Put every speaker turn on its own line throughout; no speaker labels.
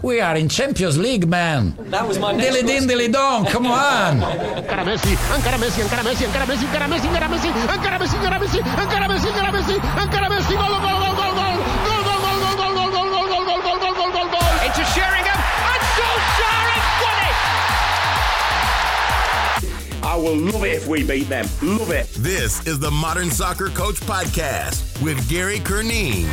We are in Champions League, man.
That was my next
Dilly din, dilly dong, come on.
Encara Messi, encara Messi, encara Messi, encara Messi, encara Messi, encara Messi, encara Messi, encara Messi, encara Messi, encara Messi, encara Messi, gol, gol, gol, gol, gol, gol, gol, gol, gol, gol, gol, gol, gol, gol, gol, gol, gol, gol, gol.
into Sheringham, and Solskjaer has won it!
I will love it if we beat them. Love it.
This is the Modern Soccer Coach Podcast with Gary Curneen.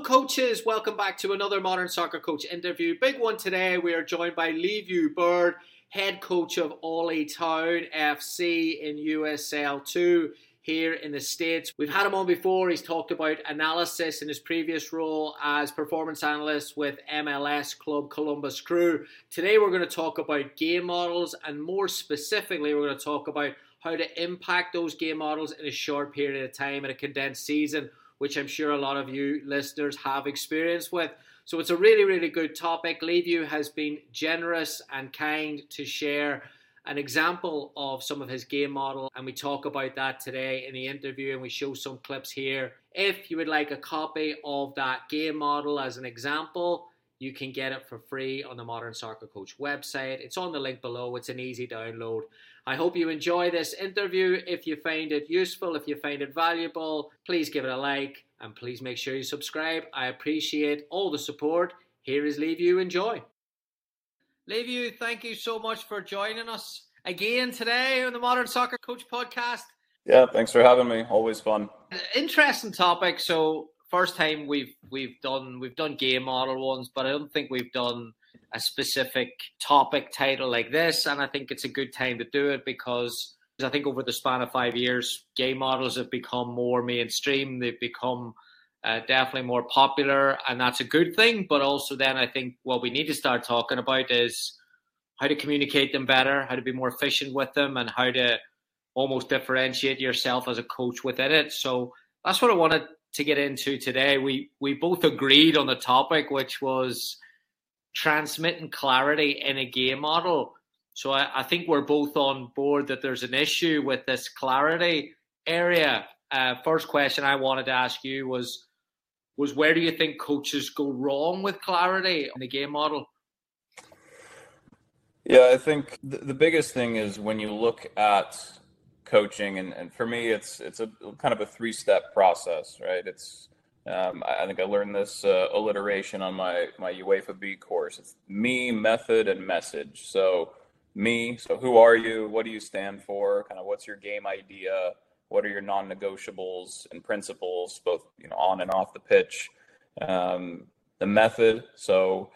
Coaches. Welcome back to another Modern Soccer Coach interview. Big one today. We are joined by Liviu Bird, head coach of Oly Town FC in USL 2 here in the States. We've had him on before. He's talked about analysis in his previous role as performance analyst with MLS club Columbus Crew. Today, we're going to talk about game models, and more specifically, we're going to talk about how to impact those game models in a short period of time in a condensed season which I'm sure a lot of you listeners have experience with. So it's a really, really good topic. Liviu has been generous and kind to share an example of some of his game model, and we talk about that today in the interview, and we show some clips here. If you would like a copy of that game model as an example, you can get it for free on the Modern Soccer Coach website. It's on the link below. It's an easy download. I hope you enjoy this interview. If you find it useful, if you find it valuable, please give it a like and please make sure you subscribe. I appreciate all the support. Here is Liviu Enjoy. Liviu, thank you so much for joining us again today on the Modern Soccer Coach podcast.
Yeah, thanks for having me. Always fun.
Interesting topic. So first time we've we've done we've done game model ones, but I don't think we've done a specific topic title like this. And I think it's a good time to do it because I think over the span of five years, game models have become more mainstream. They've become uh, definitely more popular, and that's a good thing. But also, then I think what we need to start talking about is how to communicate them better, how to be more efficient with them, and how to almost differentiate yourself as a coach within it. So that's what I wanted to get into today. We we both agreed on the topic, which was transmitting clarity in a game model. So I, I, think we're both on board that there's an issue with this clarity area. Uh, first question I wanted to ask you was was where do you think coaches go wrong with clarity in the game model?
Yeah, I think the, the biggest thing is when you look at coaching, and, and for me, it's it's a kind of a three step process, right? It's um, I, I, think I learned this uh, alliteration on my my UEFA B course. It's me, method, and message. So me, so who are you? What do you stand for? Kind of what's your game idea? What are your non-negotiables and principles, both you know on and off the pitch? Um, the method. So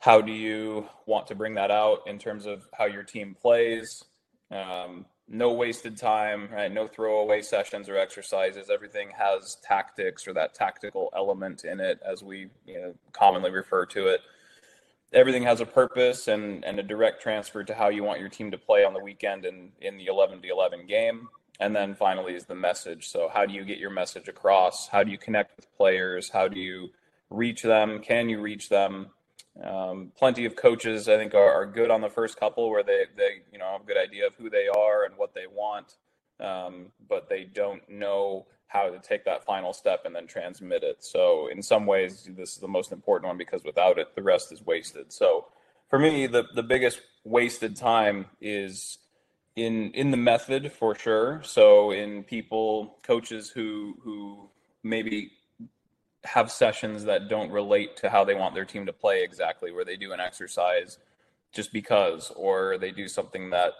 how do you want to bring that out in terms of how your team plays? Um, no wasted time, right? No throwaway sessions or exercises. Everything has tactics or that tactical element in it, as we you know, commonly refer to it. Everything has a purpose and, and a direct transfer to how you want your team to play on the weekend and in the 11 to 11 game. And then finally is the message. So, how do you get your message across? How do you connect with players? How do you reach them? Can you reach them? Um, plenty of coaches, I think, are, are, good on the first couple where they, they, you know, have a good idea of who they are and what they want, um, but they don't know how to take that final step and then transmit it. So, in some ways, this is the most important one because without it, the rest is wasted. So, for me, the the biggest wasted time is in in the method for sure. So, in people, coaches who who maybe have sessions that don't relate to how they want their team to play exactly, where they do an exercise just because, or they do something that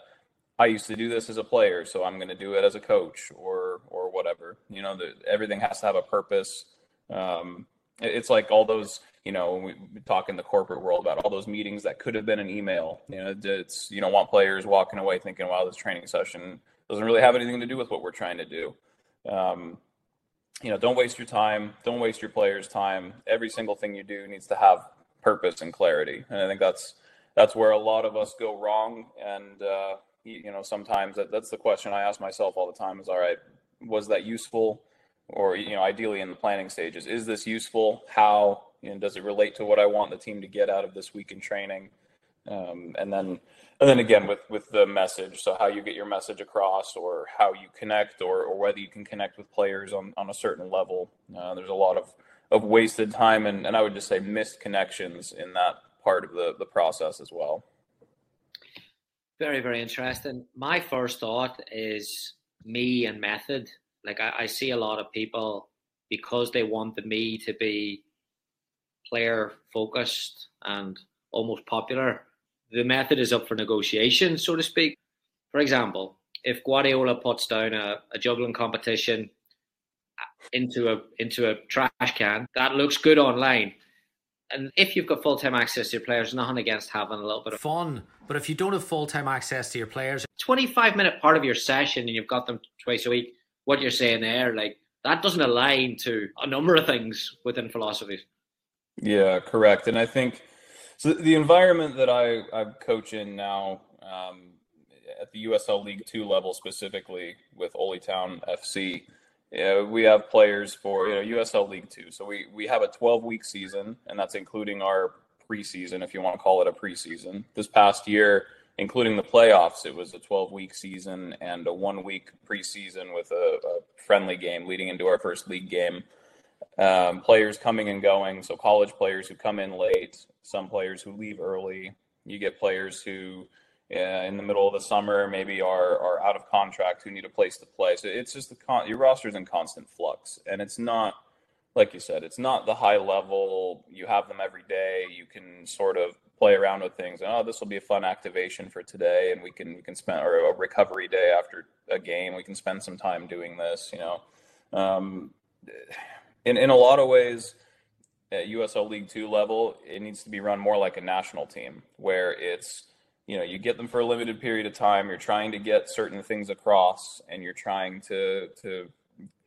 I used to do this as a player, so I'm going to do it as a coach, or or whatever. You know, the, everything has to have a purpose. Um, it's like all those, you know, we talk in the corporate world about all those meetings that could have been an email. You know, it's you don't want players walking away thinking, "Wow, this training session doesn't really have anything to do with what we're trying to do." Um, you know, don't waste your time. Don't waste your players' time. Every single thing you do needs to have purpose and clarity. And I think that's that's where a lot of us go wrong. And uh, you know, sometimes that, that's the question I ask myself all the time: is all right, was that useful? Or you know, ideally in the planning stages, is this useful? How? You know, does it relate to what I want the team to get out of this week in training? Um, and then and then again with with the message so how you get your message across or how you connect or, or whether you can connect with players on, on a certain level. Uh, there's a lot of of wasted time and, and i would just say missed connections in that part of the the process as well.
Very very interesting. My first thought is me and method. Like I, I see a lot of people because they want the me to be player focused and almost popular the method is up for negotiation, so to speak. For example, if Guardiola puts down a, a juggling competition uh, into a into a trash can, that looks good online. And if you've got full time access to your players, nothing against having a little bit of
fun. But if you don't have full time access to your players,
twenty five minute part of your session, and you've got them twice a week, what you're saying there, like that doesn't align to a number of things within philosophies.
Yeah, correct. And I think so the environment that I, I coach in now um, at the USL League Two level specifically with Oly Town FC, we have players for you know USL League Two. So we we have a 12 week season, and that's including our preseason, if you want to call it a preseason. This past year, including the playoffs, it was a 12 week season and a one week preseason with a, a friendly game leading into our first league game um, players coming and going. So college players who come in late, some players who leave early. You get players who, uh, in the middle of the summer, maybe are are out of contract who need a place to play. So it's just the con- your roster's in constant flux, and it's not like you said, it's not the high level. You have them every day. You can sort of play around with things. Oh, this will be a fun activation for today, and we can we can spend or a recovery day after a game. We can spend some time doing this. You know. Um, in in a lot of ways, at USL League Two level, it needs to be run more like a national team, where it's you know you get them for a limited period of time. You're trying to get certain things across, and you're trying to to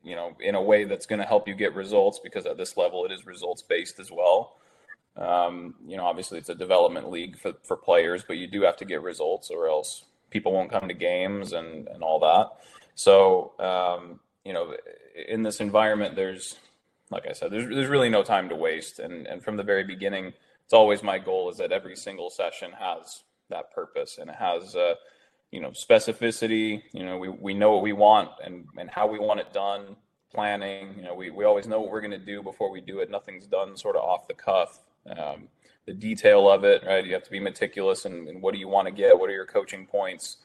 you know in a way that's going to help you get results because at this level it is results based as well. Um, you know, obviously it's a development league for, for players, but you do have to get results or else people won't come to games and, and all that. So, um, you know, in this environment, there's like I said, there's there's really no time to waste. And and from the very beginning, it's always my goal is that every single session has that purpose and it has uh, you know specificity. You know, we we know what we want and and how we want it done. Planning. You know, we we always know what we're going to do before we do it. Nothing's done sort of off the cuff. Um, the detail of it, right? You have to be meticulous and, what do you want to get? What are your coaching points?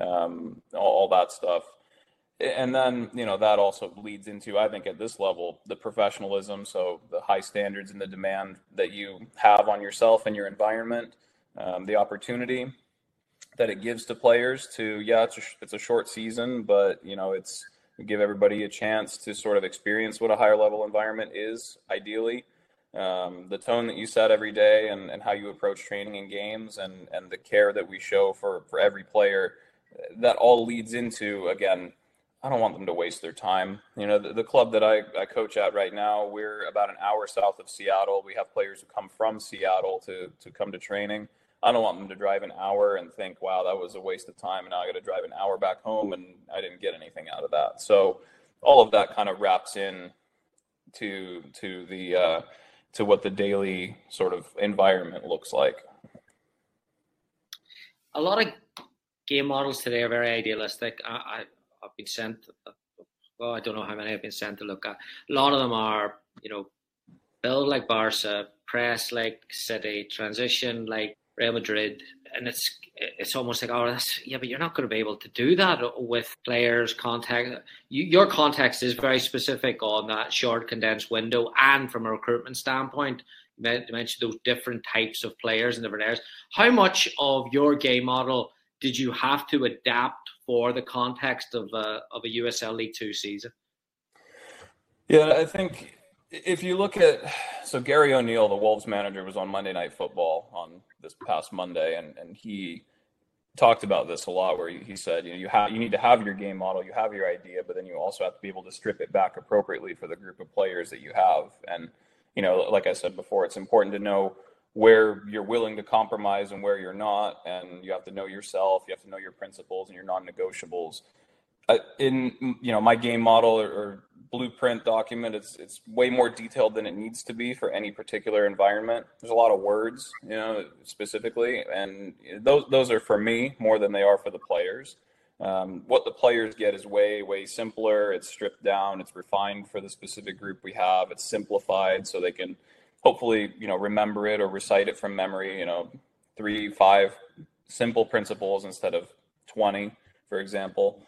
Um, all, all that stuff and then you know that also leads into i think at this level the professionalism so the high standards and the demand that you have on yourself and your environment um, the opportunity that it gives to players to yeah it's a, it's a short season but you know it's give everybody a chance to sort of experience what a higher level environment is ideally. Um, the tone that you set every day and, and how you approach training and games and, and the care that we show for, for every player that all leads into again I don't want them to waste their time. You know, the, the, club that I, I coach at right now, we're about an hour south of Seattle. We have players who come from Seattle to, to come to training. I don't want them to drive an hour and think, wow, that was a waste of time. And now I got to drive an hour back home and I didn't get anything out of that. So all of that kind of wraps in to, to the, uh, to what the daily sort of environment looks like.
A lot of game models today are very idealistic. I, I have been sent. I don't know how many have been sent to look at. A lot of them are, you know, build like Barca, press like City, transition like Real Madrid, and it's it's almost like oh that's yeah, but you're not going to be able to do that with players' context. You, your context is very specific on that short condensed window, and from a recruitment standpoint, you mentioned those different types of players and different areas. How much of your game model did you have to adapt for the context of a, of a USL League Two season?
Yeah, I think if you look at so Gary O'Neill, the Wolves manager, was on Monday Night Football on this past Monday, and and he talked about this a lot. Where he, said, you know, you have you need to have your game model, you have your idea, but then you also have to be able to strip it back appropriately for the group of players that you have. And you know, like I said before, it's important to know where you're willing to compromise and where you're not and you have to know yourself you have to know your principles and your non-negotiables uh, in you know my game model or, or, blueprint document. It's it's way more detailed than it needs to be for any particular environment. There's a lot of words, you know, specifically, and those those are for me more than they are for the players. Um, what the players get is way way simpler. It's stripped down. It's refined for the specific group we have. It's simplified so they can hopefully you know remember it or recite it from memory. You know, three five simple principles instead of twenty, for example.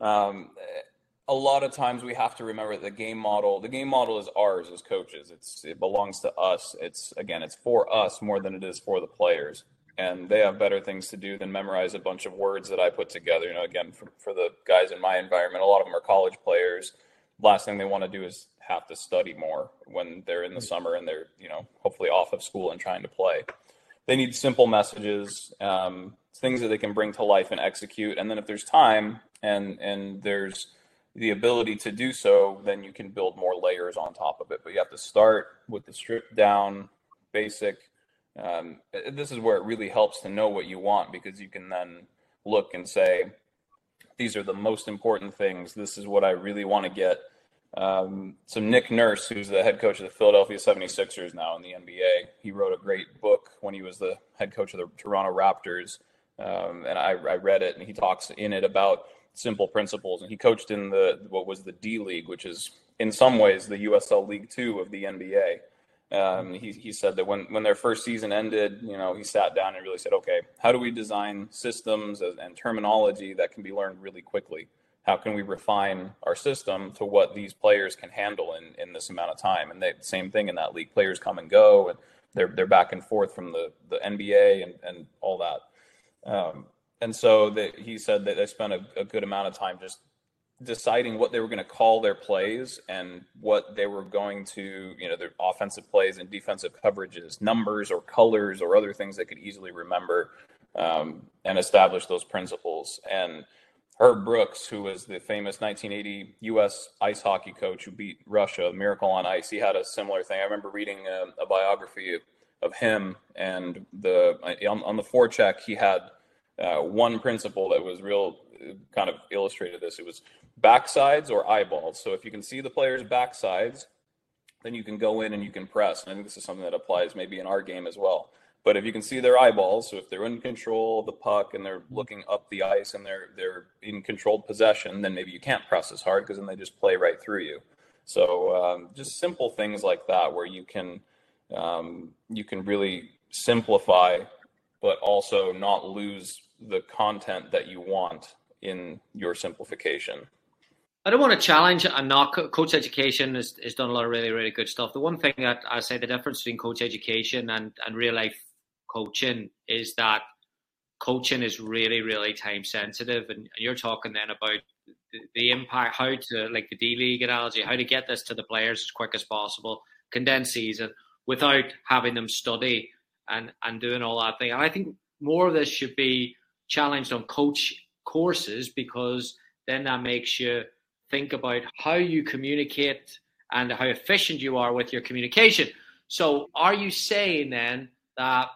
Um, a lot of times we have to remember the game model the game model is ours as coaches it's it belongs to us it's again it's for us more than it is for the players and they have better things to do than memorize a bunch of words that i put together you know again for, for the guys in my environment a lot of them are college players last thing they want to do is have to study more when they're in the summer and they're you know hopefully off of school and trying to play they need simple messages um, things that they can bring to life and execute and then if there's time and and there's the ability to do so, then you can build more layers on top of it. But you have to start with the stripped down, basic. Um, this is where it really helps to know what you want because you can then look and say, these are the most important things. This is what I really want to get. Um, so Nick Nurse, who's the head coach of the Philadelphia 76ers now in the NBA, he wrote a great book when he was the head coach of the Toronto Raptors. Um, and I, I read it and he talks in it about simple principles. And he coached in the what was the D League, which is in some ways the USL League Two of the NBA. Um, he, he said that when, when their first season ended, you know, he sat down and really said, okay, how do we design systems and terminology that can be learned really quickly? How can we refine our system to what these players can handle in, in this amount of time? And the same thing in that league. Players come and go, and they're they're back and forth from the, the NBA and, and all that. Um, and so that he said that they spent a, a good amount of time just deciding what they were going to call their plays and what they were going to, you know, their offensive plays and defensive coverages, numbers or colors or other things they could easily remember um, and establish those principles. And Herb Brooks, who was the famous 1980 U.S. ice hockey coach who beat Russia, Miracle on Ice, he had a similar thing. I remember reading a, a biography of, of him and the on, on the forecheck he had uh, one principle that was real kind of illustrated this. It was backsides or eyeballs. So if you can see the player's backsides, then you can go in and you can press. And I think this is something that applies maybe in our game as well. But if you can see their eyeballs, so if they're in control of the puck and they're looking up the ice and they're they're in controlled possession, then maybe you can't press as hard because then they just play right through you. So um, just simple things like that, where you can um, you can really simplify but also not lose the content that you want in your simplification.
I don't want to challenge and not coach education has, has done a lot of really, really good stuff. The one thing that I say the difference between coach education and, and real life coaching is that coaching is really, really time sensitive. And you're talking then about the, the impact, how to, like the D League analogy, how to get this to the players as quick as possible, condensed season, without having them study and and doing all that thing. And I think more of this should be challenged on coach courses because then that makes you think about how you communicate and how efficient you are with your communication. So, are you saying then that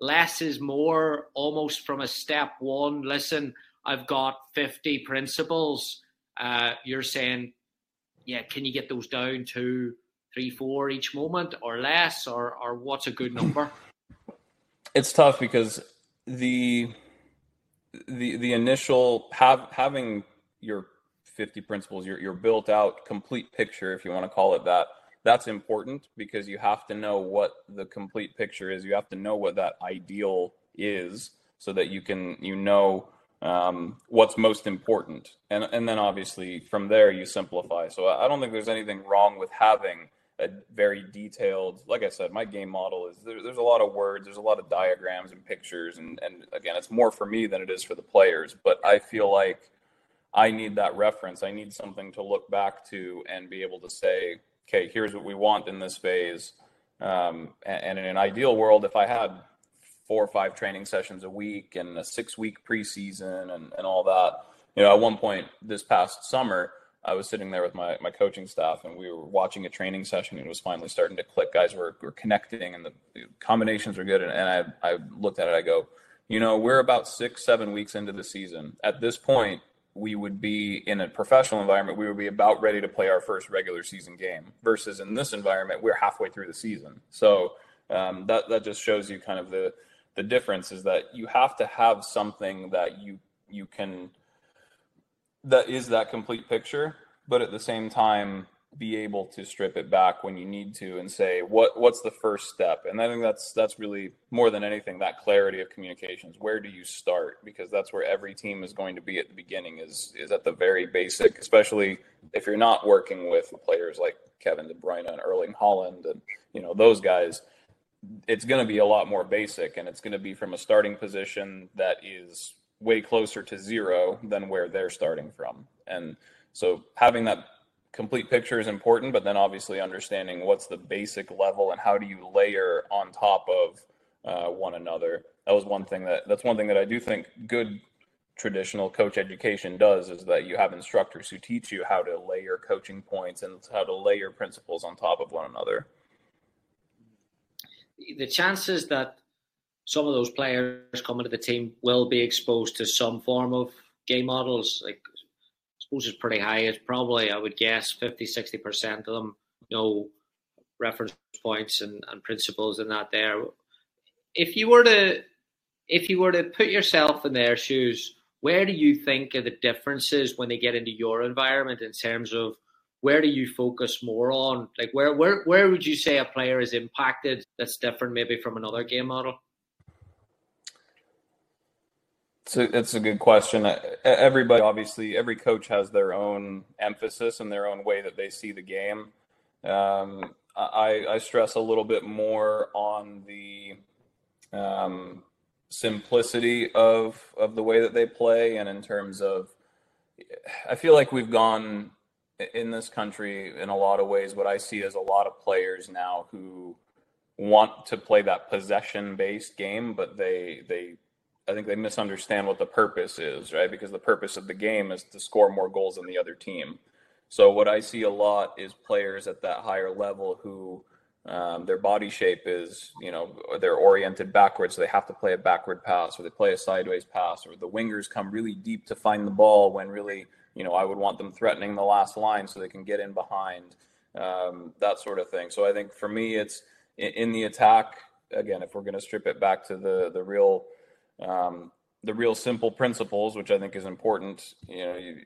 less is more almost from a step one? Listen, I've got 50 principles. Uh, you're saying, yeah, can you get those down to three, four each moment or less, or, or what's a good number?
It's tough because the the the initial have having your 50 principles your your built out complete picture if you want to call it that that's important because you have to know what the complete picture is. You have to know what that ideal is so that you can you know um, what's most important. And and then obviously from there you simplify. So i don't think there's anything wrong with having a very detailed like i said my game model is there, there's a lot of words there's a lot of diagrams and pictures and, and again it's more for me than it is for the players but i feel like i need that reference. I need something to look back to and be able to say okay here's what we want in this phase um, and, in an ideal world if i had four or five training sessions a week and a six week preseason and, and all that you know at one point this past summer I was sitting there with my, my coaching staff and we were watching a training session and it was finally starting to click. Guys were, were connecting and the, the combinations were good. And, and I, I looked at it, I go, you know, we're about six, seven weeks into the season. At this point, we would be in a professional environment, we would be about ready to play our first regular season game. Versus in this environment, we're halfway through the season. So um, that that just shows you kind of the the difference is that you have to have something that you you can that is that complete picture, but at the same time be able to strip it back when you need to and say what what's the first step? And i think that's that's really more than anything that clarity of communications. Where do you start? Because that's where every team is going to be at the beginning is is at the very basic especially if you're not working with players like kevin de bruyne and erling haaland and you know those guys. It's going to be a lot more basic and it's going to be from a starting position that is way closer to zero than where they're starting from. And so having that complete picture is important, but then obviously understanding what's the basic level and how do you layer on top of uh, one another. That was one thing that that's one thing that I do think good traditional coach education does is that you have instructors who teach you how to layer coaching points and how to layer principles on top of one another.
The chances that some of those players coming to the team will be exposed to some form of game models, like suppose is pretty high. It's probably, I would guess, 50, 60% of them know reference points and, and principles and that there. If you were to if you were to put yourself in their shoes, where do you think are the differences when they get into your environment in terms of where do you focus more on? Like where where where would you say a player is impacted that's different maybe from another game model?
A, it's a good question. Everybody, obviously, every coach has their own emphasis and their own way that they see the game. Um, I, I, stress a little bit more on the um, simplicity of of the way that they play, and in terms of, I feel like we've gone in this country in a lot of ways. What I see is a lot of players now who want to play that possession based game, but they they I think they misunderstand what the purpose is, right? Because the purpose of the game is to score more goals than the other team. So what I see a lot is players at that higher level who um, their body shape is, you know, they're oriented backwards, so they have to play a backward pass, or they play a sideways pass, or the wingers come really deep to find the ball when really, you know, I would want them threatening the last line so they can get in behind, um, that sort of thing. So I think for me, it's in, in the attack. Again, if we're going to strip it back to the the real um, the real simple principles, which I think is important. You know, you,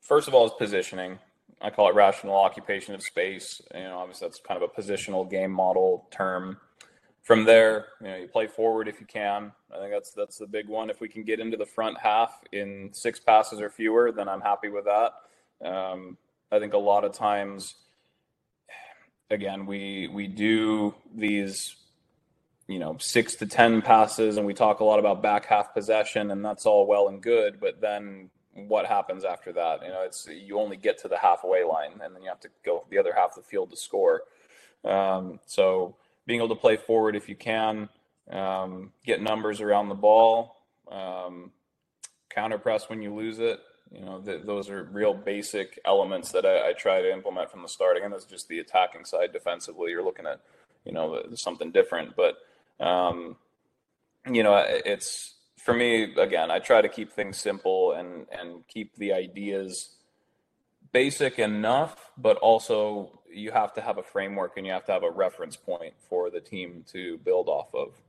first of all, is positioning. I call it rational occupation of space. You know, obviously that's kind of a positional game model term. From there, you know, you play forward if you can. I think that's that's the big one. If we can get into the front half in six passes or fewer, then I'm happy with that. Um, I think a lot of times, again, we we do these you know six to ten passes and we talk a lot about back half possession and that's all well and good but then what happens after that? You know it's you only get to the halfway line and then you have to go the other half of the field to score. Um, so being able to play forward if you can um, get numbers around the ball um, counter press when you lose it you know th- those are real basic elements that I, I try to implement from the start. Again that's just the attacking side defensively. You're looking at you know something different but um, you know, it's for me again. I try to keep things simple and and keep the ideas basic enough, but also you have to have a framework and you have to have a reference point for the team to build off of.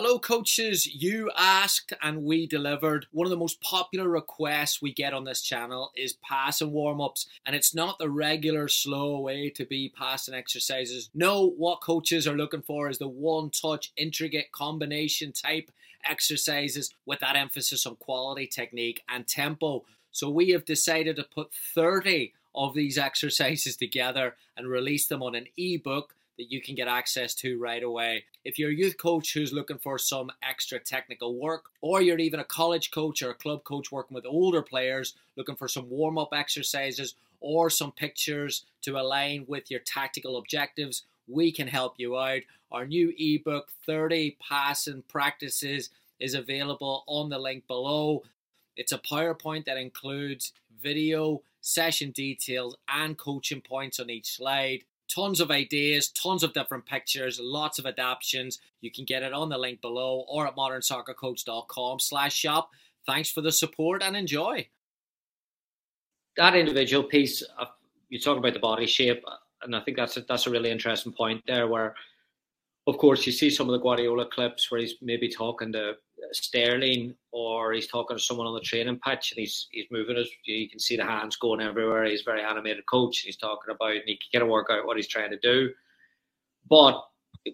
Hello, coaches. You asked and we delivered. One of the most popular requests we get on this channel is passing warm ups, and it's not the regular slow way to be passing exercises. No, what coaches are looking for is the one touch, intricate combination type exercises with that emphasis on quality, technique, and tempo. So, we have decided to put 30 of these exercises together and release them on an ebook that you can get access to right away. If you're a youth coach who's looking for some extra technical work, or you're even a college coach or a club coach working with older players looking for some warm up exercises or some pictures to align with your tactical objectives, we can help you out. Our new ebook, 30 passing practices, is available on the link below. It's a PowerPoint that includes video, session details, and coaching points on each slide tons of ideas, tons of different pictures, lots of adaptations. You can get it on the link below or at modernsoccercoach.com slash shop. thanks for the support and enjoy. That individual piece, uh, you talk about the body shape, and I think that's a, that's a really interesting point there. Where, of course, you see some of the Guardiola clips where he's maybe talking to Sterling or he's talking to someone on the training pitch and he's he's moving his you can see the hands going everywhere. He's very animated coach. He's talking about and he can get a work out what he's trying to do. But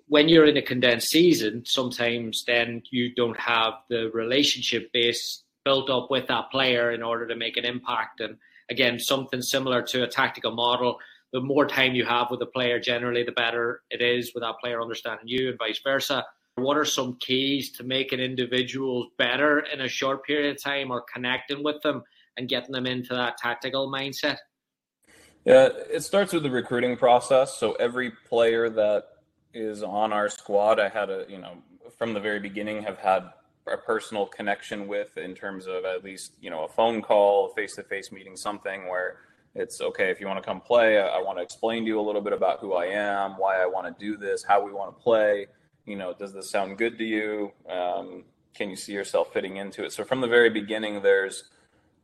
when you're in a condensed season, sometimes then you don't have the relationship base built up with that player in order to make an impact. And again, something similar to a tactical model. The more time you have with a player, generally, the better it is with that player understanding you, and vice versa. What are some keys to making individuals better in a short period of time or connecting with them and getting them into that tactical mindset?
Yeah, it starts with the recruiting process. So every player that is on our squad, I had a, you know, from the very beginning have had a personal connection with in terms of at least, you know, a phone call, face to face meeting, something where it's okay if you want to come play. I, I want to explain to you a little bit about who I am, why I want to do this, how we want to play you know, does this sound good to you? Um, can you see yourself fitting into it? So from the very beginning, there's,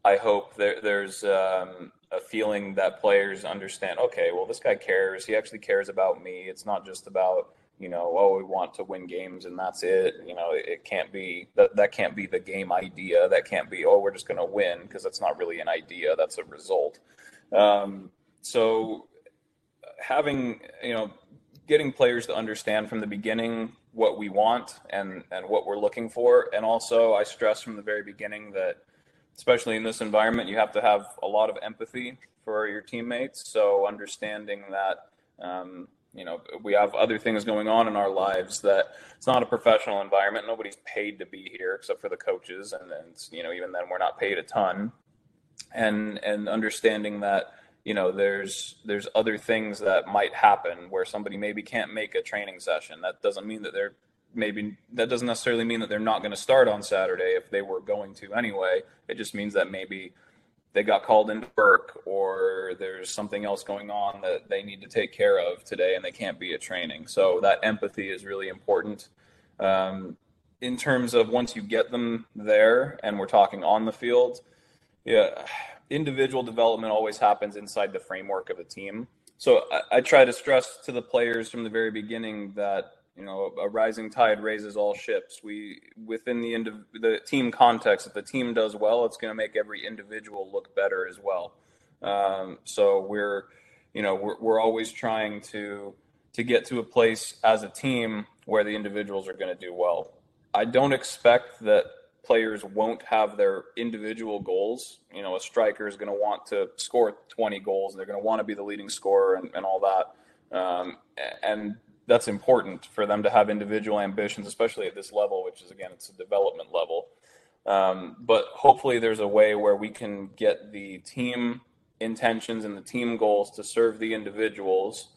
I hope there, there's um, a feeling that players understand. Okay, well, this guy cares. He actually cares about me. It's not just about you know, oh, we want to win games and that's it. You know, it, it can't be that that can't be the game idea. That can't be oh, we're just going to win because that's not really an idea. That's a result. Um, so having you know getting players to understand from the beginning what we want and and what we're looking for. And also i stress from the very beginning that especially in this environment you have to have a lot of empathy for your teammates. So understanding that um, you know we have other things going on in our lives that it's not a professional environment. Nobody's paid to be here except for the coaches. And then you know even then we're not paid a ton. And and understanding that you know there's there's other things that might happen where somebody maybe can't make a training session. That doesn't mean that they're maybe that doesn't necessarily mean that they're not going to start on saturday if they were going to anyway. It just means that maybe they got called into work or there's something else going on that they need to take care of today and they can't be at training. So that empathy is really important. Um, in terms of once you get them there and we're talking on the field yeah individual development always happens inside the framework of a team. So I, I, try to stress to the players from the very beginning that you know a rising tide raises all ships. We within the end of the team context, if the team does well, it's going to make every individual look better as well. Um, so we're you know we're, we're always trying to to get to a place as a team where the individuals are going to do well. I don't expect that players won't have their individual goals. You know, a striker is going to want to score 20 goals, and they're going to want to be the leading scorer and, and all that. Um, and that's important for them to have individual ambitions, especially at this level, which is again, it's a development level. Um, but hopefully, there's a way where we can get the team intentions and the team goals to serve the individuals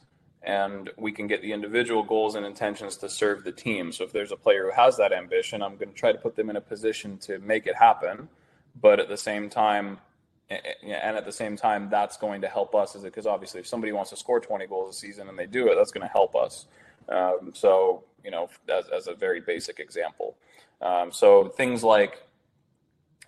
and we can get the individual goals and intentions to serve the team. So if there's a player who has that ambition, I'm going to try to put them in a position to make it happen. But at the same time, and at the same time, that's going to help us, is it? because obviously, if somebody wants to score 20 goals a season and they do it, that's going to help us. Um, so you know, as, as, a very basic example. Um, so things like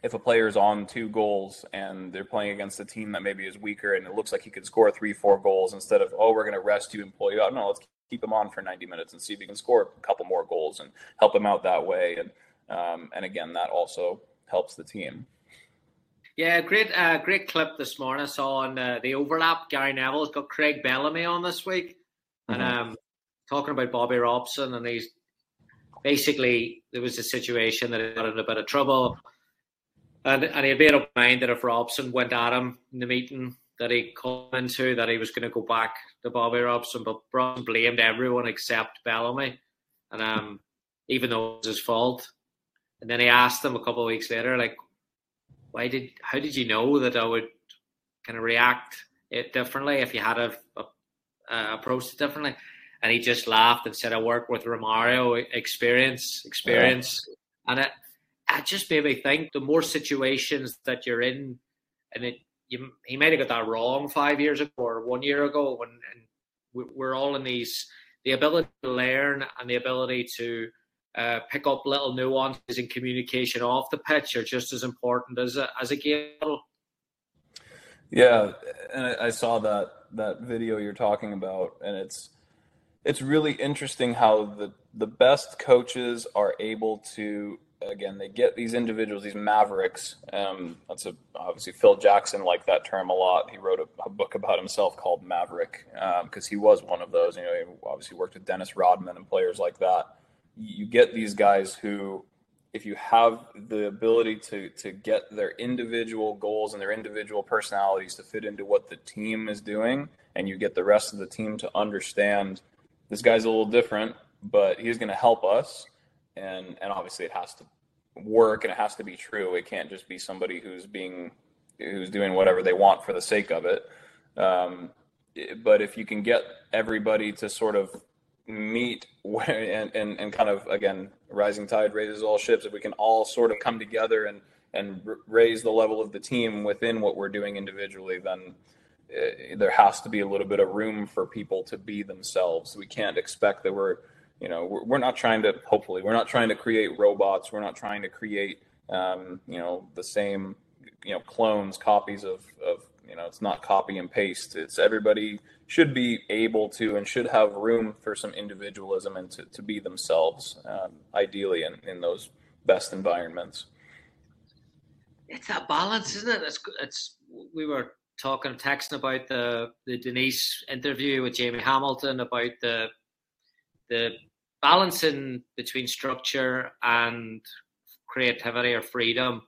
if a player is on two goals and they're playing against a team that maybe is weaker and it looks like he could score three, four goals instead of, oh, we're going to rest you and pull you out. No, let's keep him on for 90 minutes and see if he can score a couple more goals and help him out that way. And, um, and again, that also helps the team.
Yeah, great, uh, great clip this morning. I saw on uh, the overlap. Gary Neville's got Craig Bellamy on this week, mm-hmm. and um, talking about Bobby Robson, and he's basically there was a situation that he got in a bit of trouble and, and he had made up mind that if Robson went at him in the meeting that he come into, that he was going to go back to Bobby Robson. But Robson blamed everyone except Bellamy. And um, even though it was his fault. And then he asked him a couple of weeks later, like, why did, how did you know that I would kind of react it differently if you had a, a, a approached it differently? And he just laughed and said, I work with Romario, experience, experience. Yeah. And it, it just made me think the more situations that you're in, and it you, he might have got that wrong five years ago or one year ago, when and we're all in these the ability to learn and the ability to uh, pick up little nuances in communication off the pitch are just as important as a, as a game.
Yeah, and I, I saw that that video you're talking about, and it's it's really interesting how the the best coaches are able to again they get these individuals these mavericks um, that's a obviously phil jackson liked that term a lot. He wrote a, a book about himself called maverick because um, he was one of those you know he obviously worked with dennis rodman and players like that. You get these guys who if you have the ability to to get their individual goals and their individual personalities to fit into what the team is doing and you get the rest of the team to understand this guy's a little different but he's going to help us and and obviously it has to work and it has to be true. It can't just be somebody who's being who's doing whatever they want for the sake of it. Um, but if you can get everybody to sort of meet and, and, and kind of again rising tide raises all ships if we can all sort of come together and and raise the level of the team within what we're doing individually then uh, there has to be a little bit of room for people to be themselves. We can't expect that we're you know we're, we're not trying to hopefully we're not trying to create robots. We're not trying to create um, you know the same you know clones copies of of you know it's not copy and paste. It's everybody should be able to and should have room for some individualism and to, to be themselves um, ideally in, in those best environments.
It's that balance isn't it? It's, it's we were talking texting about the the diniz interview with jamie hamilton about the the balancing between structure and creativity or freedom,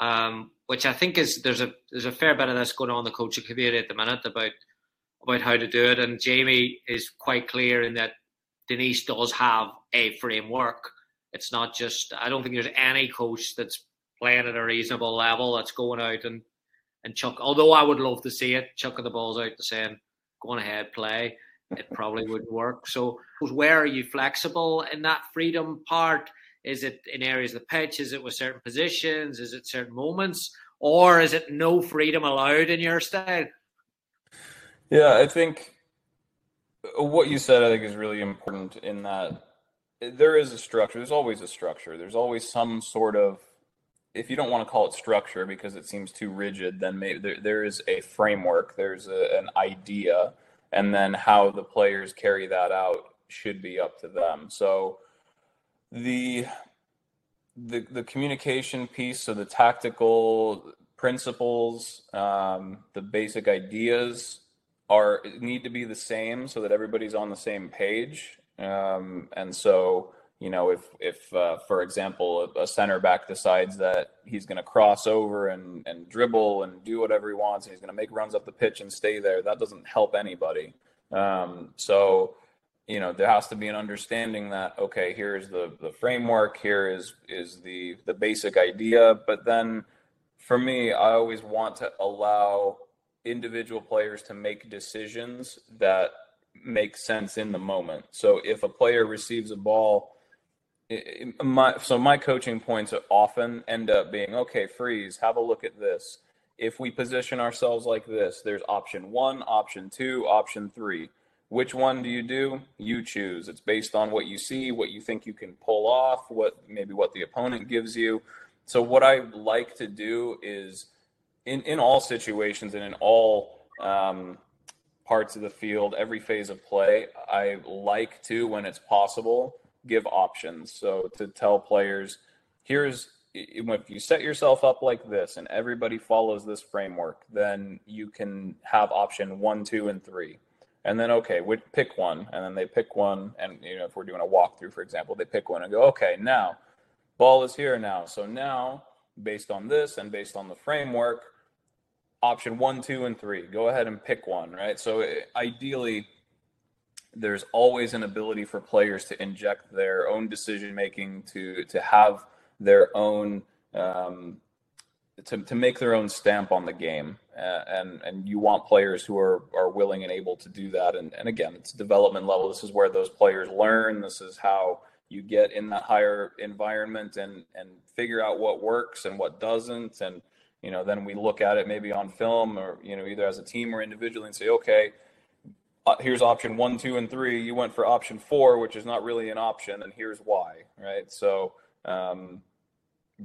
um, which I think is there's a there's a fair bit of this going on in the coaching community at the minute about about how to do it. And Jamie is quite clear in that Diniz does have a framework. It's not just I don't think there's any coach that's playing at a reasonable level that's going out and and chuck. Although I would love to see it, chucking the balls out to saying, "Go on ahead, play." It probably wouldn't work. So, where are you flexible in that freedom part? Is it in areas of the pitch? Is it with certain positions? Is it certain moments? Or is it no freedom allowed in your style?
Yeah, I think what you said, I think, is really important in that there is a structure. There's always a structure. There's always some sort of, if you don't want to call it structure because it seems too rigid, then maybe there, there is a framework, there's a, an idea and then how the players carry that out should be up to them. So the the the communication piece, so the tactical principles, um, the basic ideas are need to be the same so that everybody's on the same page. Um, and so you know, if if uh, for example a, center back decides that he's going to cross over and and dribble and do whatever he wants, and he's going to make runs up the pitch and stay there, that doesn't help anybody. Um, so, you know, there has to be an understanding that okay, here's the the framework, here is is the the basic idea, but then for me, I always want to allow individual players to make decisions that make sense in the moment. So if a player receives a ball my so my coaching points often end up being okay freeze have a look at this. If we position ourselves like this there's option one option two option three. Which one do you do? You choose. It's based on what you see what you think you can pull off what maybe what the opponent gives you. So what i like to do is in in all situations and in all um, parts of the field every phase of play i like to when it's possible give options. So to tell players, here's if you set yourself up like this and everybody follows this framework, then you can have option one, two, and three. And then okay, we pick one, and then they pick one, and you know if we're doing a walkthrough, for example, they pick one and go, okay, now ball is here now. So now, based on this and based on the framework, option one, two, and three, go ahead and pick one, right? So ideally, there's always an ability for players to inject their own decision making to to have their own um, to, to make their own stamp on the game. Uh, and and you want players who are are willing and able to do that. And, and again it's development level. This is where those players learn. This is how you get in that higher environment and and figure out what works and what doesn't. And you know then we look at it maybe on film or you know either as a team or individually and say okay here's option one, two, and three. You went for option four, which is not really an option, and here's why, right? So, um,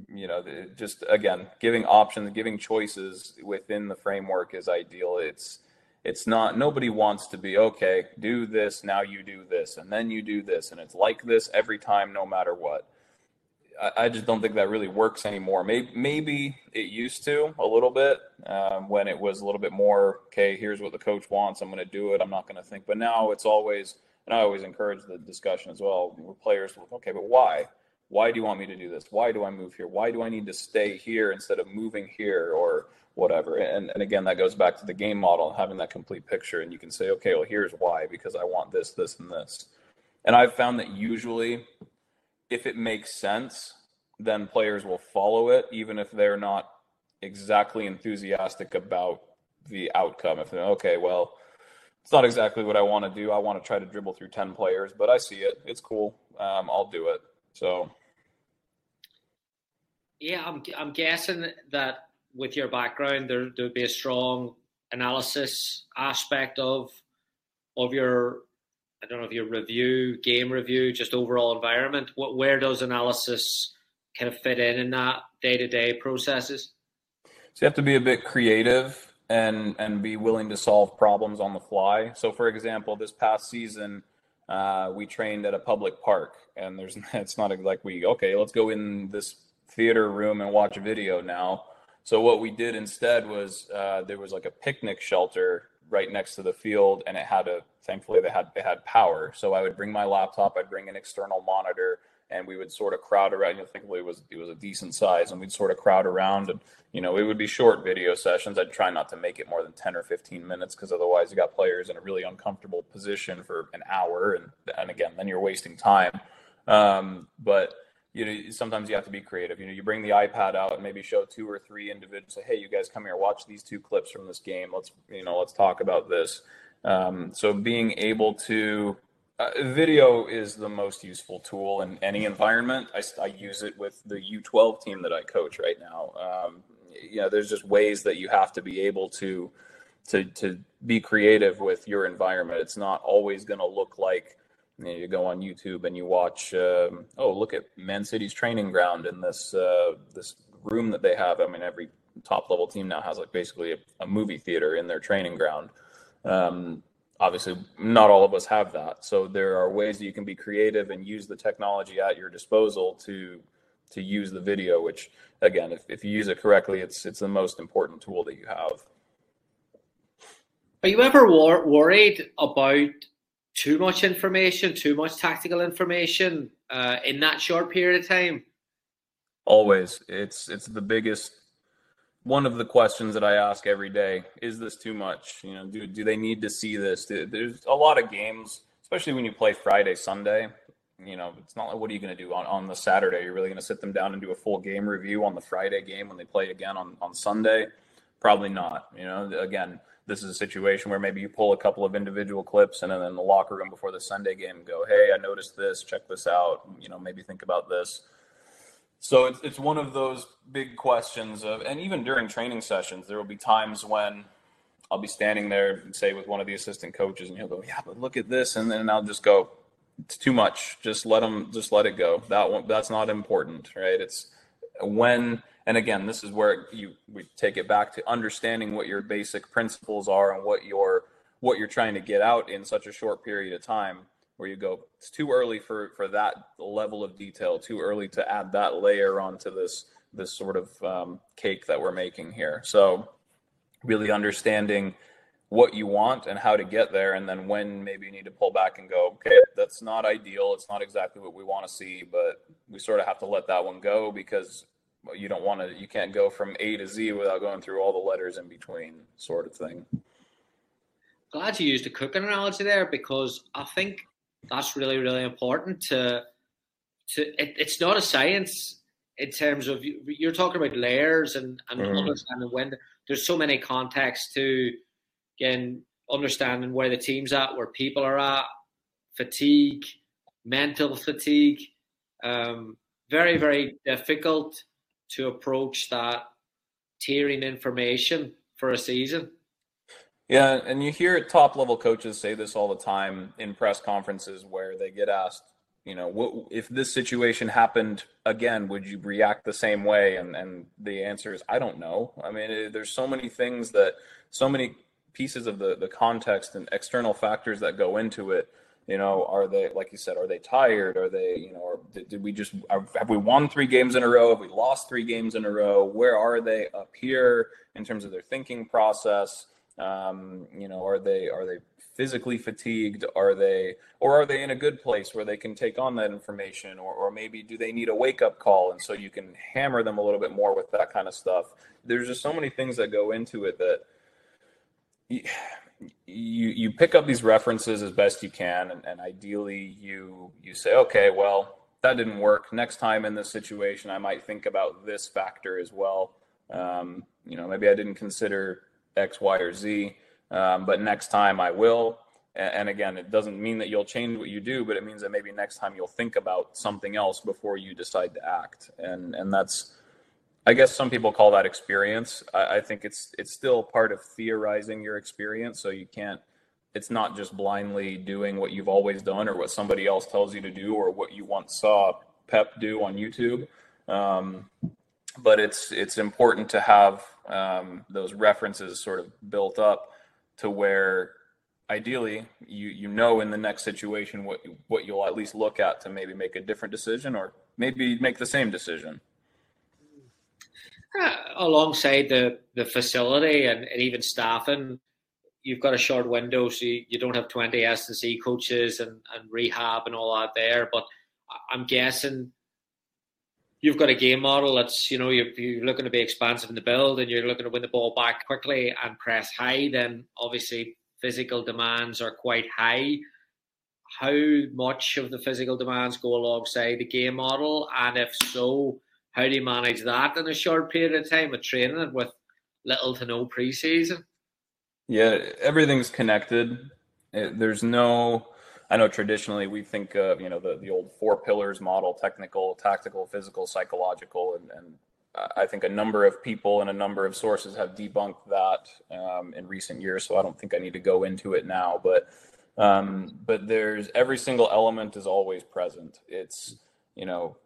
you know, just again, giving options, giving choices within the framework is ideal. It's it's not nobody wants to be okay. Do this now. You do this, and then you do this, and it's like this every time, no matter what. I, just don't think that really works anymore. Maybe, maybe it used to a little bit um, when it was a little bit more, okay, here's what the coach wants. I'm going to do it. I'm not going to think. But now it's always, and I always encourage the discussion as well with players, look, okay, but why? Why do you want me to do this? Why do I move here? Why do I need to stay here instead of moving here or whatever? And, and again, that goes back to the game model, having that complete picture. And you can say, okay, well, here's why, because I want this, this, and this. And I've found that usually if it makes sense, then players will follow it, even if they're not exactly enthusiastic about the outcome. If they're okay, well, it's not exactly what I want to do. I want to try to dribble through 10 players, but I see it. It's cool. Um, I'll do it. So,
yeah, I'm, I'm guessing that with your background, there, there would be a strong analysis aspect of of your I don't know if your review, game review, just overall environment. What where does analysis kind of fit in in that day to day processes?
So you have to be a bit creative and and be willing to solve problems on the fly. So for example, this past season, uh, we trained at a public park, and there's it's not like we okay, let's go in this theater room and watch a video now. So what we did instead was uh, there was like a picnic shelter right next to the field, and it had a thankfully they had they had power. So I would bring my laptop, I'd bring an external monitor, and we would sort of crowd around. You know, thankfully it was it was a decent size, and we'd sort of crowd around, and you know it would be short video sessions. I'd try not to make it more than ten or fifteen minutes because otherwise you got players in a really uncomfortable position for an hour, and and again then you're wasting time. Um, but you know, sometimes you have to be creative. You know, you bring the iPad out and maybe show two or three individuals. Say, hey, you guys come here, watch these two clips from this game. Let's, you know, let's talk about this. Um, so being able to, uh, video is the most useful tool in any environment. I, I, use it with the U12 team that I coach right now. Um, you know, there's just ways that you have to be able to, to, to be creative with your environment. It's not always going to look like you, know, you, go on YouTube and you watch. Um, oh, look at Man City's training ground in this uh, this room that they have. I mean, every top level team now has like basically a, a movie theater in their training ground. Um, obviously, not all of us have that. So there are ways that you can be creative and use the technology at your disposal to to use the video. Which, again, if, if you use it correctly, it's it's the most important tool that you have.
Are you ever wor- worried about too much information, too much tactical information uh, in that short period of time?
Always, it's it's the biggest. One of the questions that I ask every day is this too much? You know, do do they need to see this? There's a lot of games, especially when you play Friday, Sunday. You know, it's not like what are you going to do on, on the Saturday? You're really going to sit them down and do a full game review on the Friday game when they play again on on Sunday? Probably not. You know, again, this is a situation where maybe you pull a couple of individual clips and then in the locker room before the Sunday game go, hey, I noticed this, check this out, you know, maybe think about this. So it's, it's one of those big questions of, and even during training sessions, there will be times when I'll be standing there, say with one of the assistant coaches, and he'll go, yeah, but look at this, and then I'll just go, it's too much. Just let them, just let it go. That one, that's not important, right? It's when and again this is where you we take it back to understanding what your basic principles are and what your what you're trying to get out in such a short period of time where you go it's too early for for that level of detail too early to add that layer onto this this sort of um, cake that we're making here. So really understanding what you want and how to get there and then when maybe you need to pull back and go okay that's not ideal. It's not exactly what we want to see but we sort of have to let that one go because you don't want to you can't go from a to z without going through all the letters in between sort of thing
glad you used a cooking analogy there because i think that's really really important to to it, it's not a science in terms of you're talking about layers and, and mm. understanding when there's so many contexts to again understanding where the team's at where people are at fatigue mental fatigue um, very very difficult to approach that tiering information for a season?
Yeah, and you hear top level coaches say this all the time in press conferences where they get asked, you know, what, if this situation happened again, would you react the same way? And and the answer is, I don't know. I mean, it, there's so many things that, so many pieces of the the context and external factors that go into it. You know, are they like you said? Are they tired? Are they, you know, or did, did we just have we won three games in a row? Have we lost three games in a row? Where are they up here in terms of their thinking process? Um, you know, are they are they physically fatigued? Are they or are they in a good place where they can take on that information? Or or maybe do they need a wake up call? And so you can hammer them a little bit more with that kind of stuff. There's just so many things that go into it that you you, you pick up these references as best you can and, and ideally you you say, okay, well, that didn't work. Next time in this situation, I might think about this factor as well. Um, you know, maybe I didn't consider X, Y, or Z. Um, but next time I will. And, and again, it doesn't mean that you'll change what you do, but it means that maybe next time you'll think about something else before you decide to act. And and that's, I guess some people call that experience. I, I think it's it's still part of theorizing your experience. So you can't. It's not just blindly doing what you've always done or what somebody else tells you to do or what you once saw Pep do on YouTube. Um, but it's it's important to have um, those references sort of built up to where ideally you you know in the next situation what what you'll at least look at to maybe make a different decision or maybe make the same decision
uh, alongside the the facility and, and, even staffing you've got a short window so you, you don't have 20 s&c coaches and, and rehab and all that there. But i'm guessing you've got a game model that's you know you're, you're, looking to be expansive in the build and you're looking to win the ball back quickly and press high then obviously physical demands are quite high. How much of the physical demands go alongside the game model? And if so how do you manage that in a short period of time of training with little to no preseason
yeah everything's connected there's no I know traditionally we think of you know the the old four pillars model: technical, tactical, physical, psychological, and, and I think a number of people and a number of sources have debunked that um, in recent years. So I don't think I need to go into it now, but um, but there's every single element is always present. It's you know uh,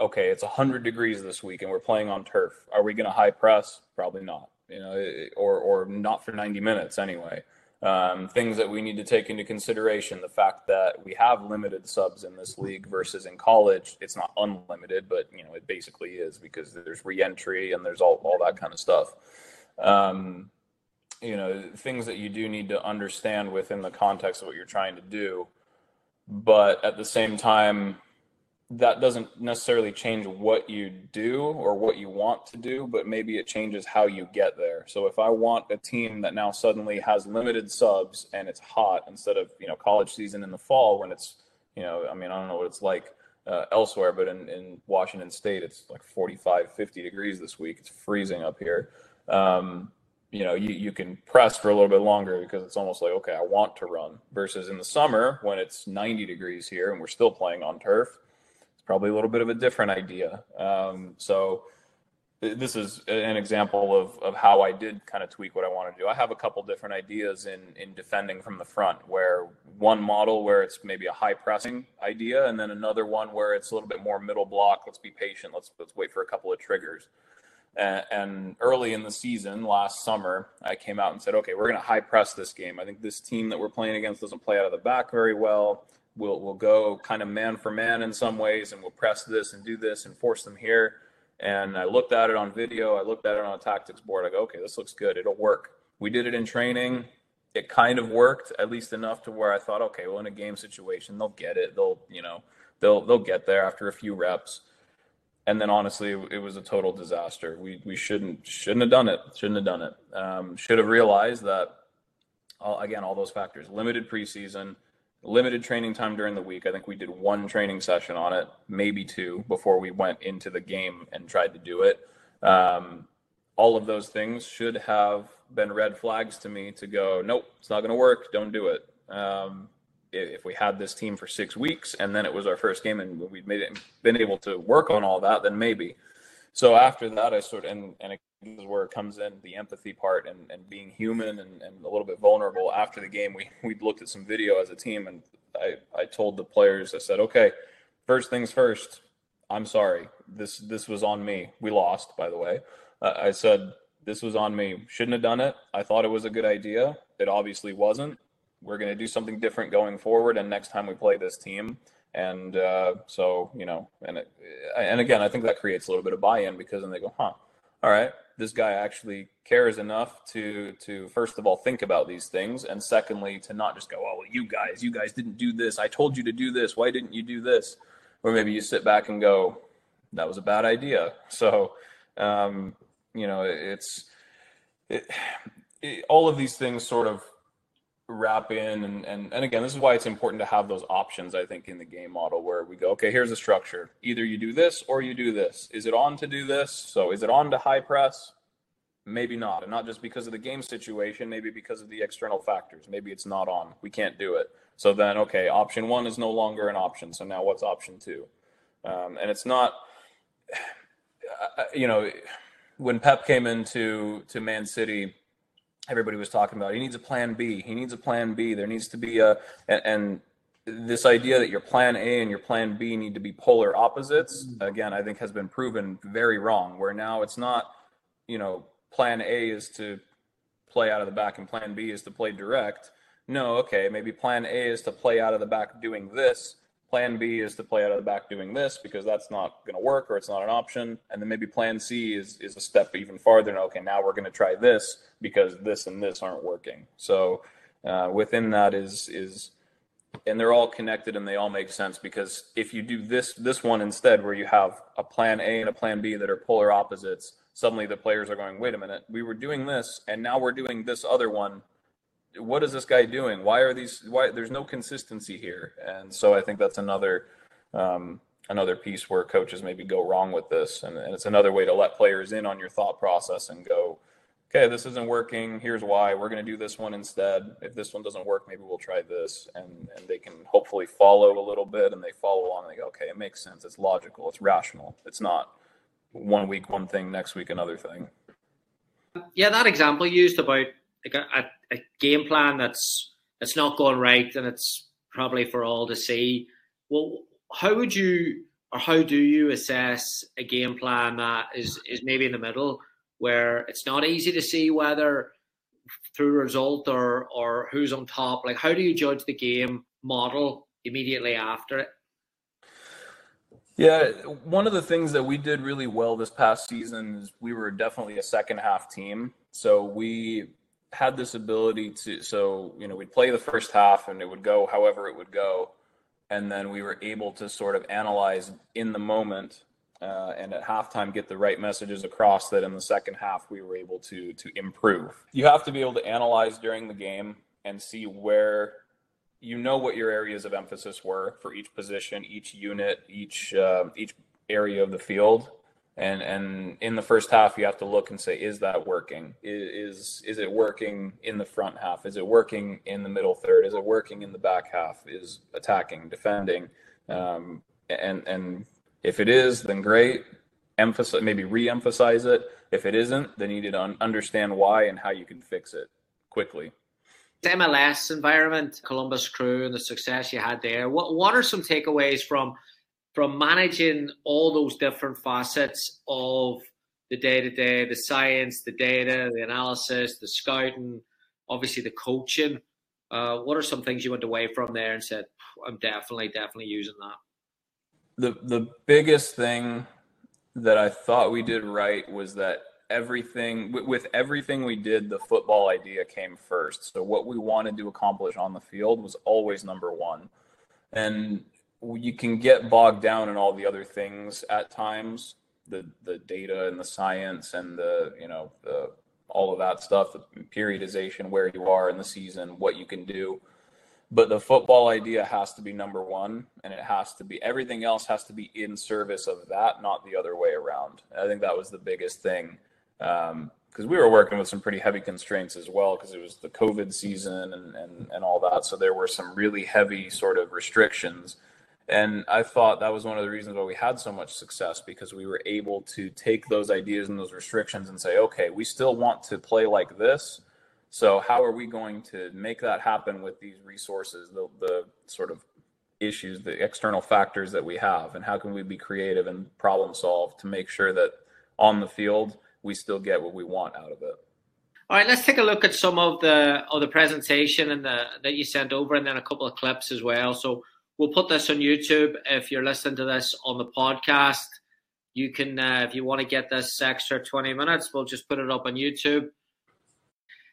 okay, it's 100 degrees this week and we're playing on turf. Are we going to high press? Probably not. You know, or or not for 90 minutes anyway. Um, things that we need to take into consideration the fact that we have limited subs in this league versus in college it's not unlimited but you know it basically is because there's reentry and there's all, all that kind of stuff um, you know things that you do need to understand within the context of what you're trying to do but at the same time that doesn't necessarily change what you do or what you want to do, but maybe it changes how you get there. So if I want a team that now suddenly has limited subs and it's hot instead of, you know, college season in the fall when it's, you know, I mean, I don't know what it's like uh, elsewhere, but in, in Washington state, it's like 45, 50 degrees this week. It's freezing up here. Um, you know, you, you can press for a little bit longer because it's almost like, okay, I want to run versus in the summer when it's 90 degrees here and we're still playing on turf probably a little bit of a different idea. Um, so this is an example of, of how I did kind of tweak what I want to do. I have a couple different ideas in in defending from the front, where one model where it's maybe a high pressing idea, and then another one where it's a little bit more middle block. Let's be patient. Let's let's wait for a couple of triggers. And, and early in the season, last summer, I came out and said, okay, we're going to high press this game. I think this team that we're playing against doesn't play out of the back very well we'll we'll go kind of man for man in some ways, and we'll press this and do this and force them here. And I looked at it on video. I looked at it on a tactics board. I go, okay, this looks good. It'll work. We did it in training. It kind of worked, at least enough to where I thought, okay, well, in a game situation, they'll get it. They'll, you know, they'll they'll get there after a few reps. And then honestly, it was a total disaster. We we shouldn't shouldn't have done it. Shouldn't have done it. Um, should have realized that. Again, all those factors: limited preseason, limited training time during the week. I think we did one training session on it, maybe two, before we went into the game and tried to do it. Um, all of those things should have been red flags to me to go, nope, it's not going to work. Don't do it. Um, if we had this team for six weeks and then it was our first game and we'd made it, been able to work on all that, then maybe. So after that, I sort of, and, and is where it comes in the empathy part and, and being human and, and a little bit vulnerable. After the game, we we looked at some video as a team, and I I told the players, I said, okay, first things first. I'm sorry. This this was on me. We lost, by the way. Uh, I said this was on me. Shouldn't have done it. I thought it was a good idea. It obviously wasn't. We're going to do something different going forward, and next time we play this team. And uh, so, you know, and it, and again, I think that creates a little bit of buy-in because then they go, huh, all right, this guy actually cares enough to to first of all think about these things, and secondly to not just go, oh, well, you guys, you guys didn't do this. I told you to do this. Why didn't you do this? Or maybe you sit back and go, that was a bad idea. So, um, you know, it's it, it, all of these things sort of wrap in and, and and again this is why it's important to have those options i think in the game model where we go okay here's a structure. Either you do this or you do this. Is it on to do this? So is it on to high press? Maybe not. And not just because of the game situation maybe because of the external factors. Maybe it's not on. We can't do it. So then okay option one is no longer an option. So now what's option two? Um, and it's not you know when pep came into to man city everybody was talking about. He needs a plan B. He needs a plan B. There needs to be a and, and this idea that your plan A and your plan B need to be polar opposites mm. again I think has been proven very wrong where now it's not you know plan A is to play out of the back and plan B is to play direct no okay maybe plan A is to play out of the back doing this plan B is to play out of the back doing this because that's not going to work or it's not an option. And then maybe plan C is, is a step even farther. And okay, now we're going to try this because this and this aren't working. So uh, within that is, is, and they're all connected and they all make sense because if you do this, this one instead, where you have a plan A and a plan B that are polar opposites, suddenly the players are going, wait a minute, we were doing this and now we're doing this other one what is this guy doing? Why are these? Why there's no consistency here? And so I think that's another um, another piece where coaches maybe go wrong with this, and, and, it's another way to let players in on your thought process and go, okay, this isn't working. Here's why. We're going to do this one instead. If this one doesn't work, maybe we'll try this, and and they can hopefully follow a little bit, and they follow along. And they go, okay, it makes sense. It's logical. It's rational. It's not one week one thing, next week another thing.
Yeah, that example used about like a, a, game plan that's that's not going right and it's probably for all to see. Well, how would you or how do you assess a game plan that is is maybe in the middle where it's not easy to see whether through result or or who's on top? Like how do you judge the game model immediately after it?
Yeah, one of the things that we did really well this past season is we were definitely a second half team. So we had this ability to so you know we'd play the first half and it would go however it would go. And then we were able to sort of analyze in the moment uh, and at halftime get the right messages across that in the second half we were able to to improve. You have to be able to analyze during the game and see where you know what your areas of emphasis were for each position each unit each uh, each area of the field and and in the first half you have to look and say is that working? Is is it working in the front half? Is it working in the middle third? Is it working in the back half? Is attacking defending? Um, and and if it is then great. Emphasize maybe re-emphasize it. If it isn't then you need to understand why and how you can fix it quickly.
MLS environment, Columbus Crew, and the success you had there. What what are some takeaways from from managing all those different facets of the day to day, the science, the data, the analysis, the scouting, obviously the coaching. Uh, what are some things you went away from there and said, I'm definitely, definitely using that?
The the biggest thing that I thought we did right was that everything with everything we did, the football idea came first. So what we wanted to accomplish on the field was always number one. And you can get bogged down in all the other things at times the the data and the science and the you know the all of that stuff the periodization where you are in the season what you can do. But the football idea has to be number one and it has to be everything else has to be in service of that not the other way around. I think that was the biggest thing because um, we were working with some pretty heavy constraints as well because it was the covid season and, and and all that. So there were some really heavy sort of restrictions And I thought that was one of the reasons why we had so much success because we were able to take those ideas and those restrictions and say, okay, we still want to play like this. So how are we going to make that happen with these resources, the, the sort of issues, the external factors that we have, and how can we be creative and problem solve to make sure that on the field we still get what we want out of it.
All right, let's take a look at some of the of the presentation and the that you sent over, and then a couple of clips as well. So we'll put this on YouTube. If you're listening to this on the podcast, you can, uh, if you want to get this extra 20 minutes, we'll just put it up on YouTube.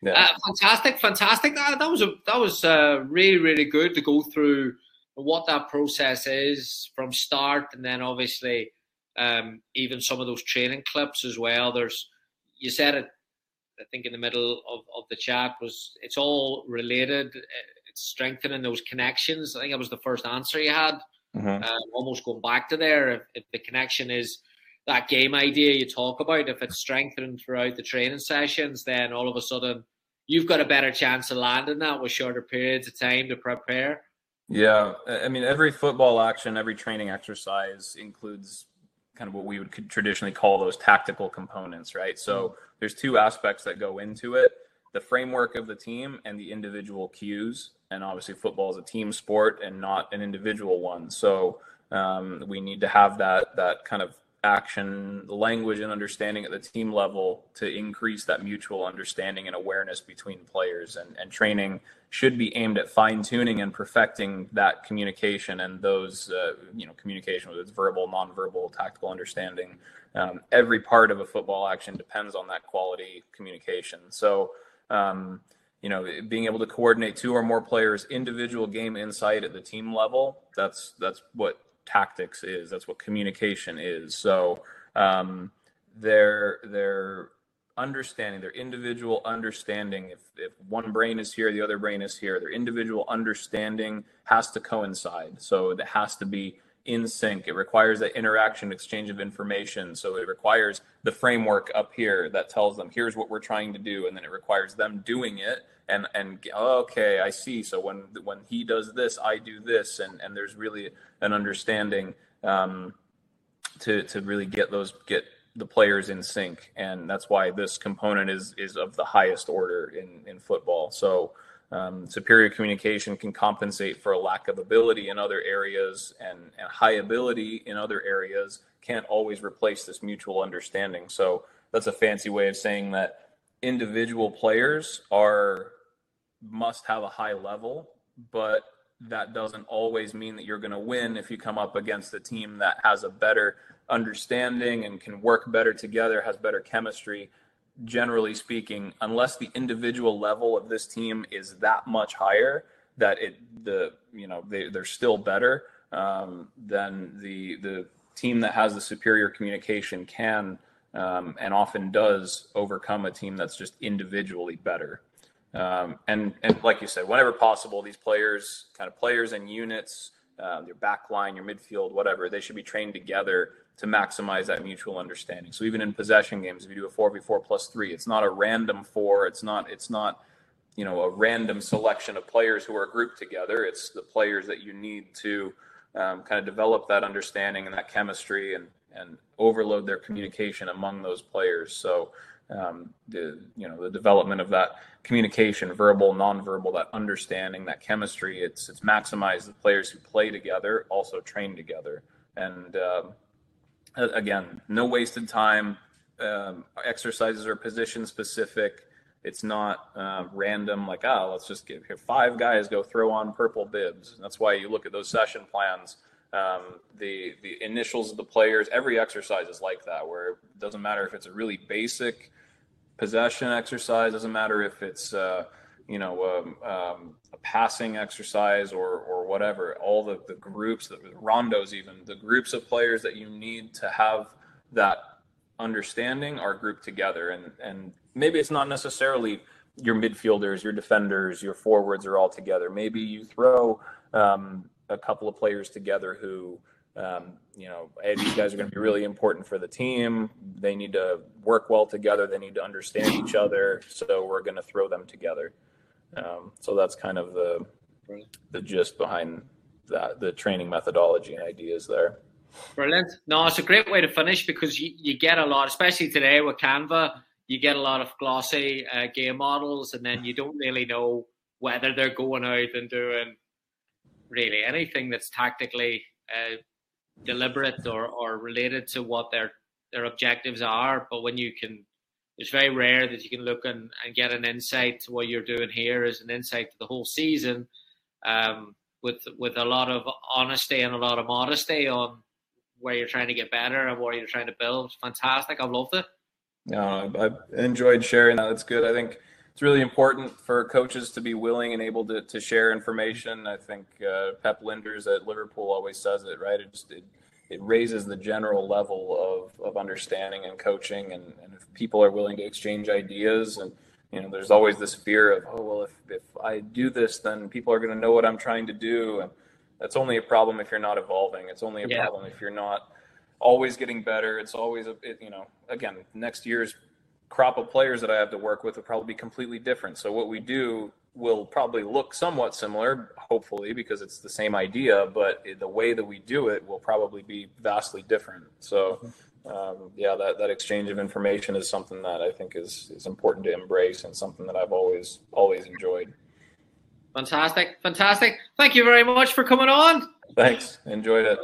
Yeah. Uh, fantastic, fantastic. That, that was a that was uh, really really good to go through what that process is from start, and then obviously um, even some of those training clips as well. There's you said it, I think in the middle of, of the chat was it's all related strengthening those connections. I think that was the first answer you had. Mm-hmm. Um, almost going back to there, if, if, the connection is that game idea you talk about, if it's strengthening throughout the training sessions, then all of a sudden you've got a better chance of landing that with shorter periods of time to prepare.
Yeah, I mean, every football action, every training exercise includes kind of what we would traditionally call those tactical components, right? So mm-hmm. there's two aspects that go into it the framework of the team and the individual cues and obviously football is a team sport and not an individual one. So um, we need to have that that kind of action language and understanding at the team level to increase that mutual understanding and awareness between players and, and training should be aimed at fine tuning and perfecting that communication and those uh, you know communication whether it's verbal nonverbal tactical understanding um, every part of a football action depends on that quality communication so um, you know, being able to coordinate two or more players' individual game insight at the team level. That's that's what tactics is. That's what communication is. So um, their their understanding, their individual understanding. If if one brain is here, the other brain is here. Their individual understanding has to coincide. So it has to be in sync. It requires that interaction, exchange of information. So it requires the framework up here that tells them here's what we're trying to do, and then it requires them doing it. And and okay, I see. So when when he does this, I do this, and and there's really an understanding um, to to really get those get the players in sync, and that's why this component is is of the highest order in in football. So um, superior communication can compensate for a lack of ability in other areas, and, and high ability in other areas can't always replace this mutual understanding. So that's a fancy way of saying that individual players are must have a high level, but that doesn't always mean that you're going to win if you come up against a team that has a better understanding and can work better together, has better chemistry generally speaking, unless the individual level of this team is that much higher that it the you know they they're still better, um, the the team that has the superior communication can um, and often does overcome a team that's just individually better. Um, and and like you said, whenever possible, these players, kind of players and units, uh, your back line, your midfield, whatever, they should be trained together to maximize that mutual understanding. So even in possession games, if you do a four v four plus three, it's not a random four. It's not. It's not. You know, a random selection of players who are grouped together. It's the players that you need to um, kind of develop that understanding and that chemistry and and overload their communication among those players. So um, the you know the development of that communication, verbal, nonverbal, that understanding, that chemistry. It's it's maximized the players who play together, also train together, and um, again, no wasted time. Um, exercises are position specific. It's not uh, random, like, oh, let's just give here five guys go throw on purple bibs. That's why you look at those session plans. Um, the the initials of the players, every exercise is like that, where it doesn't matter if it's a really basic possession exercise, doesn't matter if it's uh, you know um, um, a passing exercise or or whatever all the, the groups the rondos even the groups of players that you need to have that understanding are grouped together and and maybe it's not necessarily your midfielders your defenders your forwards are all together maybe you throw um, a couple of players together who um, you know, hey, these guys are going to be really important for the team. They need to work well together. They need to understand each other. So we're going to throw them together. Um, so that's kind of the the gist behind that the training methodology and ideas there.
Brilliant. No, it's a great way to finish because you, you get a lot, especially today with Canva, you get a lot of glossy uh, game models, and then you don't really know whether they're going out and doing really anything that's tactically uh, deliberate or, or related to what their their objectives are. But when you can, it's very rare that you can look and, and get an insight to what you're doing here as an insight to the whole season, um, with with a lot of honesty and a lot of modesty on where you're trying to get better and what you're trying to build. Fantastic. I've loved it.
Yeah, I've enjoyed sharing that. That's good. I think it's really important for coaches to be willing and able to, to share information. I think uh, Pep Lijnders at Liverpool always says it, right? It just it, it raises the general level of, of understanding and coaching. And, and if people are willing to exchange ideas and, you know, there's always this fear of, oh, well, if, if I do this, then people are going to know what I'm trying to do. And that's only a problem if you're not evolving. It's only a yeah. problem if you're not always getting better. It's always, a, it, you know, again, next year's crop of players that I have to work with will probably be completely different. So what we do will probably look somewhat similar, hopefully, because it's the same idea, but the way that we do it will probably be vastly different. So, um, yeah, that, that exchange of information is something that I think is, is important to embrace and something that I've always, always enjoyed.
Fantastic. Fantastic. Thank you very much for coming on.
Thanks. Enjoyed it.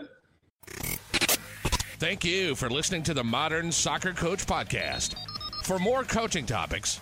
Thank you for listening to the Modern Soccer Coach Podcast. For more coaching topics,